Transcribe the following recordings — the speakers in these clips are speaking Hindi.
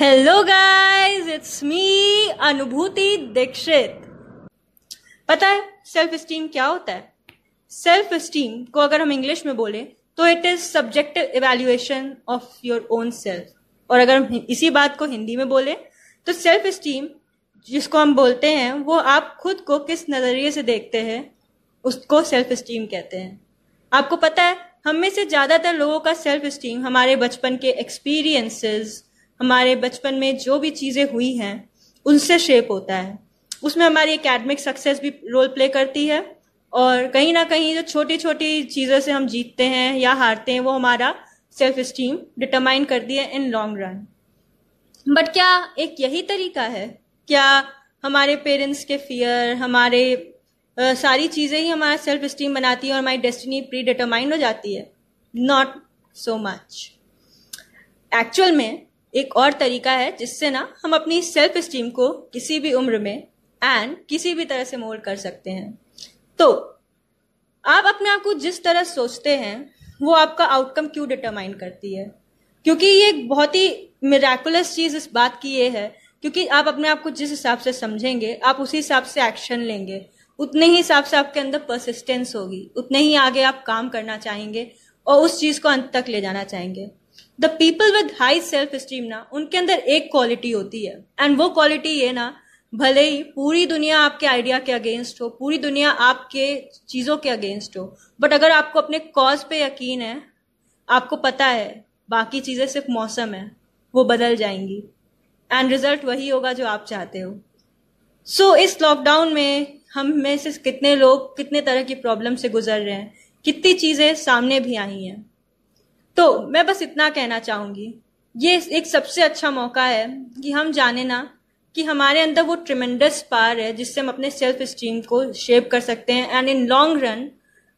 हेलो गाइस इट्स मी अनुभूति दीक्षित पता है सेल्फ स्टीम क्या होता है? सेल्फ स्टीम को अगर हम इंग्लिश में बोले तो it is subjective evaluation of your own self और अगर हम इसी बात को हिंदी में बोले तो सेल्फ स्टीम जिसको हम बोलते हैं, वो आप खुद को किस नज़रिए से देखते हैं, उसको सेल्फ स्टीम कहते हैं। आपको पता है, हम में से ज़्यादातर लोगों का सेल्फ स्टीम हमारे बचपन के एक्सपीरियंसेस हमारे बचपन में जो भी चीज़ें हुई हैं उनसे शेप होता है। उसमें हमारी एकेडमिक सक्सेस भी रोल प्ले करती है और कहीं ना कहीं जो छोटी छोटी चीज़ों से हम जीतते हैं या हारते हैं वो हमारा सेल्फ स्टीम डिटरमाइन करती है इन लॉन्ग रन बट क्या एक यही तरीका है? क्या हमारे पेरेंट्स के फियर हमारे आ, सारी चीज़ें ही हमारा सेल्फ स्टीम बनाती है और हमारी डेस्टिनी प्री डिटरमाइंड हो जाती है? नॉट सो मच एक्चुअल में एक और तरीका है जिससे ना हम अपनी सेल्फ स्टीम को किसी भी उम्र में एंड किसी भी तरह से मोल्ड कर सकते हैं। तो आप अपने आप को जिस तरह सोचते हैं, वो आपका आउटकम क्यों डिटरमाइन करती है? क्योंकि ये एक बहुत ही मेराकुलस चीज़ इस बात की ये है, क्योंकि आप अपने आप को जिस हिसाब से समझेंगे, आप उसी हिसाब से एक्शन लेंगे। उतने ही हिसाब से आपके अंदर परसिस्टेंस होगी। उतने ही आगे आप काम करना चाहेंगे और उस चीज़ को अंत तक ले जाना चाहेंगे। The people with high self esteem ना उनके अंदर एक क्वालिटी होती है। एंड वो क्वालिटी ये ना भले ही पूरी दुनिया आपके आइडिया के अगेंस्ट हो पूरी दुनिया आपके चीज़ों के अगेंस्ट हो बट अगर आपको अपने कॉज पे यकीन है आपको पता है बाकी चीज़ें सिर्फ़ मौसम है वो बदल जाएँगी। एंड रिज़ल्ट वही होगा जो आप चाहते हो। सो so, इस लॉकडाउन में हम में से कितने लोग कितने तरह की प्रॉब्लम से गुजर रहे हैं कितनी चीज़ें सामने भी आई हैं। तो मैं बस इतना कहना चाहूँगी। ये एक सबसे अच्छा मौका है कि हम जाने ना कि हमारे अंदर वो ट्रिमेंडस पार है जिससे हम अपने सेल्फ स्टीम को शेप कर सकते हैं एंड इन लॉन्ग रन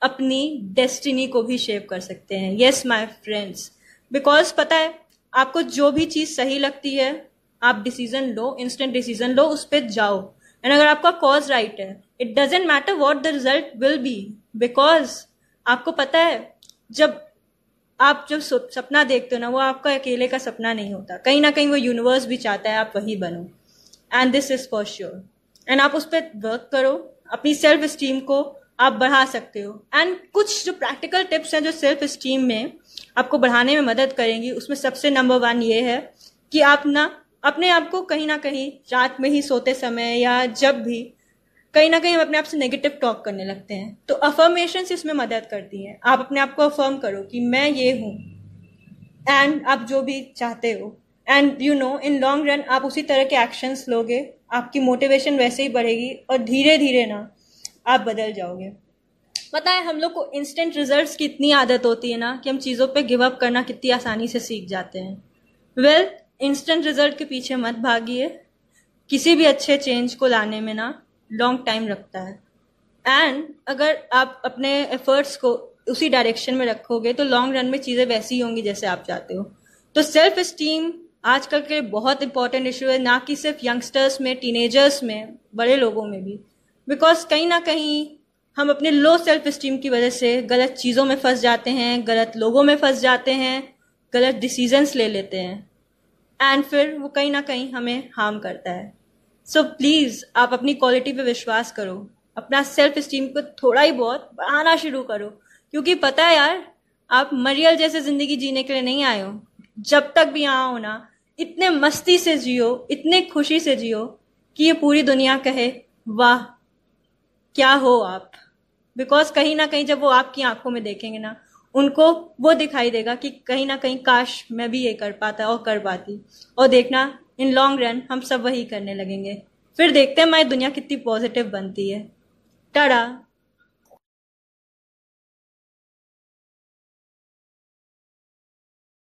अपनी डेस्टिनी को भी शेप कर सकते हैं। येस माय फ्रेंड्स बिकॉज़ पता है, आपको जो भी चीज़ सही लगती है, आप डिसीज़न लो इंस्टेंट डिसीज़न लो, उस पर जाओ। एंड अगर आपका कॉज राइट है it doesn't matter what the result will be because आपको पता है, जब आप जब सपना देखते हो ना, वो आपका अकेले का सपना नहीं होता। कहीं ना कहीं वो यूनिवर्स भी चाहता है आप वही बनो। And this is for sure and आप उस पर वर्क करो, अपनी सेल्फ स्टीम को आप बढ़ा सकते हो। एंड कुछ जो प्रैक्टिकल टिप्स हैं जो सेल्फ स्टीम में आपको बढ़ाने में मदद करेंगी, उसमें सबसे नंबर वन ये है कि आप ना अपने आप को कहीं ना कहीं रात में ही सोते समय या जब भी कहीं ना कहीं हम अपने आप से नेगेटिव टॉक करने लगते हैं। तो अफर्मेशन से इसमें मदद करती हैं। आप अपने आप को अफर्म करो कि मैं ये हूँ। एंड आप जो भी चाहते हो। And you know in long run आप उसी तरह के एक्शंस लोगे। आपकी मोटिवेशन वैसे ही बढ़ेगी और धीरे धीरे ना आप बदल जाओगे। पता है, हम लोग को इंस्टेंट रिजल्ट्स की इतनी आदत होती है ना कि हम चीज़ों पे गिव अप करना कितनी आसानी से सीख जाते हैं। वेल इंस्टेंट रिज़ल्ट के पीछे मत भागिए। किसी भी अच्छे चेंज को लाने में ना लॉन्ग टाइम रखता है। एंड अगर आप अपने एफर्ट्स को उसी डायरेक्शन में रखोगे तो लॉन्ग रन में चीज़ें वैसी ही होंगी जैसे आप चाहते हो। तो सेल्फ स्टीम आजकल के बहुत इंपॉर्टेंट इशू है, ना कि सिर्फ़ यंगस्टर्स में टीनेजर्स में, बड़े लोगों में भी। बिकॉज़ कहीं ना कहीं हम अपने लो सेल्फ स्टीम की वजह से गलत चीज़ों में फंस जाते हैं, गलत लोगों में फंस जाते हैं, गलत डिसीजंस ले लेते हैं। एंड फिर वो कहीं ना कहीं हमें हार्म करता है। सो प्लीज़ आप अपनी क्वालिटी पे विश्वास करो। अपना सेल्फ स्टीम को थोड़ा ही बहुत बढ़ाना शुरू करो। क्योंकि पता है यार, आप मरियल जैसे ज़िंदगी जीने के लिए नहीं आए हो। जब तक भी यहाँ हो ना, इतने मस्ती से जियो, इतने खुशी से जियो कि ये पूरी दुनिया कहे, वाह, क्या हो आप? बिकॉज़ कहीं ना कहीं जब वो आपकी आँखों में देखेंगे ना, उनको वो दिखाई देगा कि कहीं ना कहीं काश मैं भी ये कर पाता और कर पाती। और देखना इन लॉन्ग रन हम सब वही करने लगेंगे। फिर देखते हैं हमारी दुनिया कितनी पॉजिटिव बनती है। टाटा।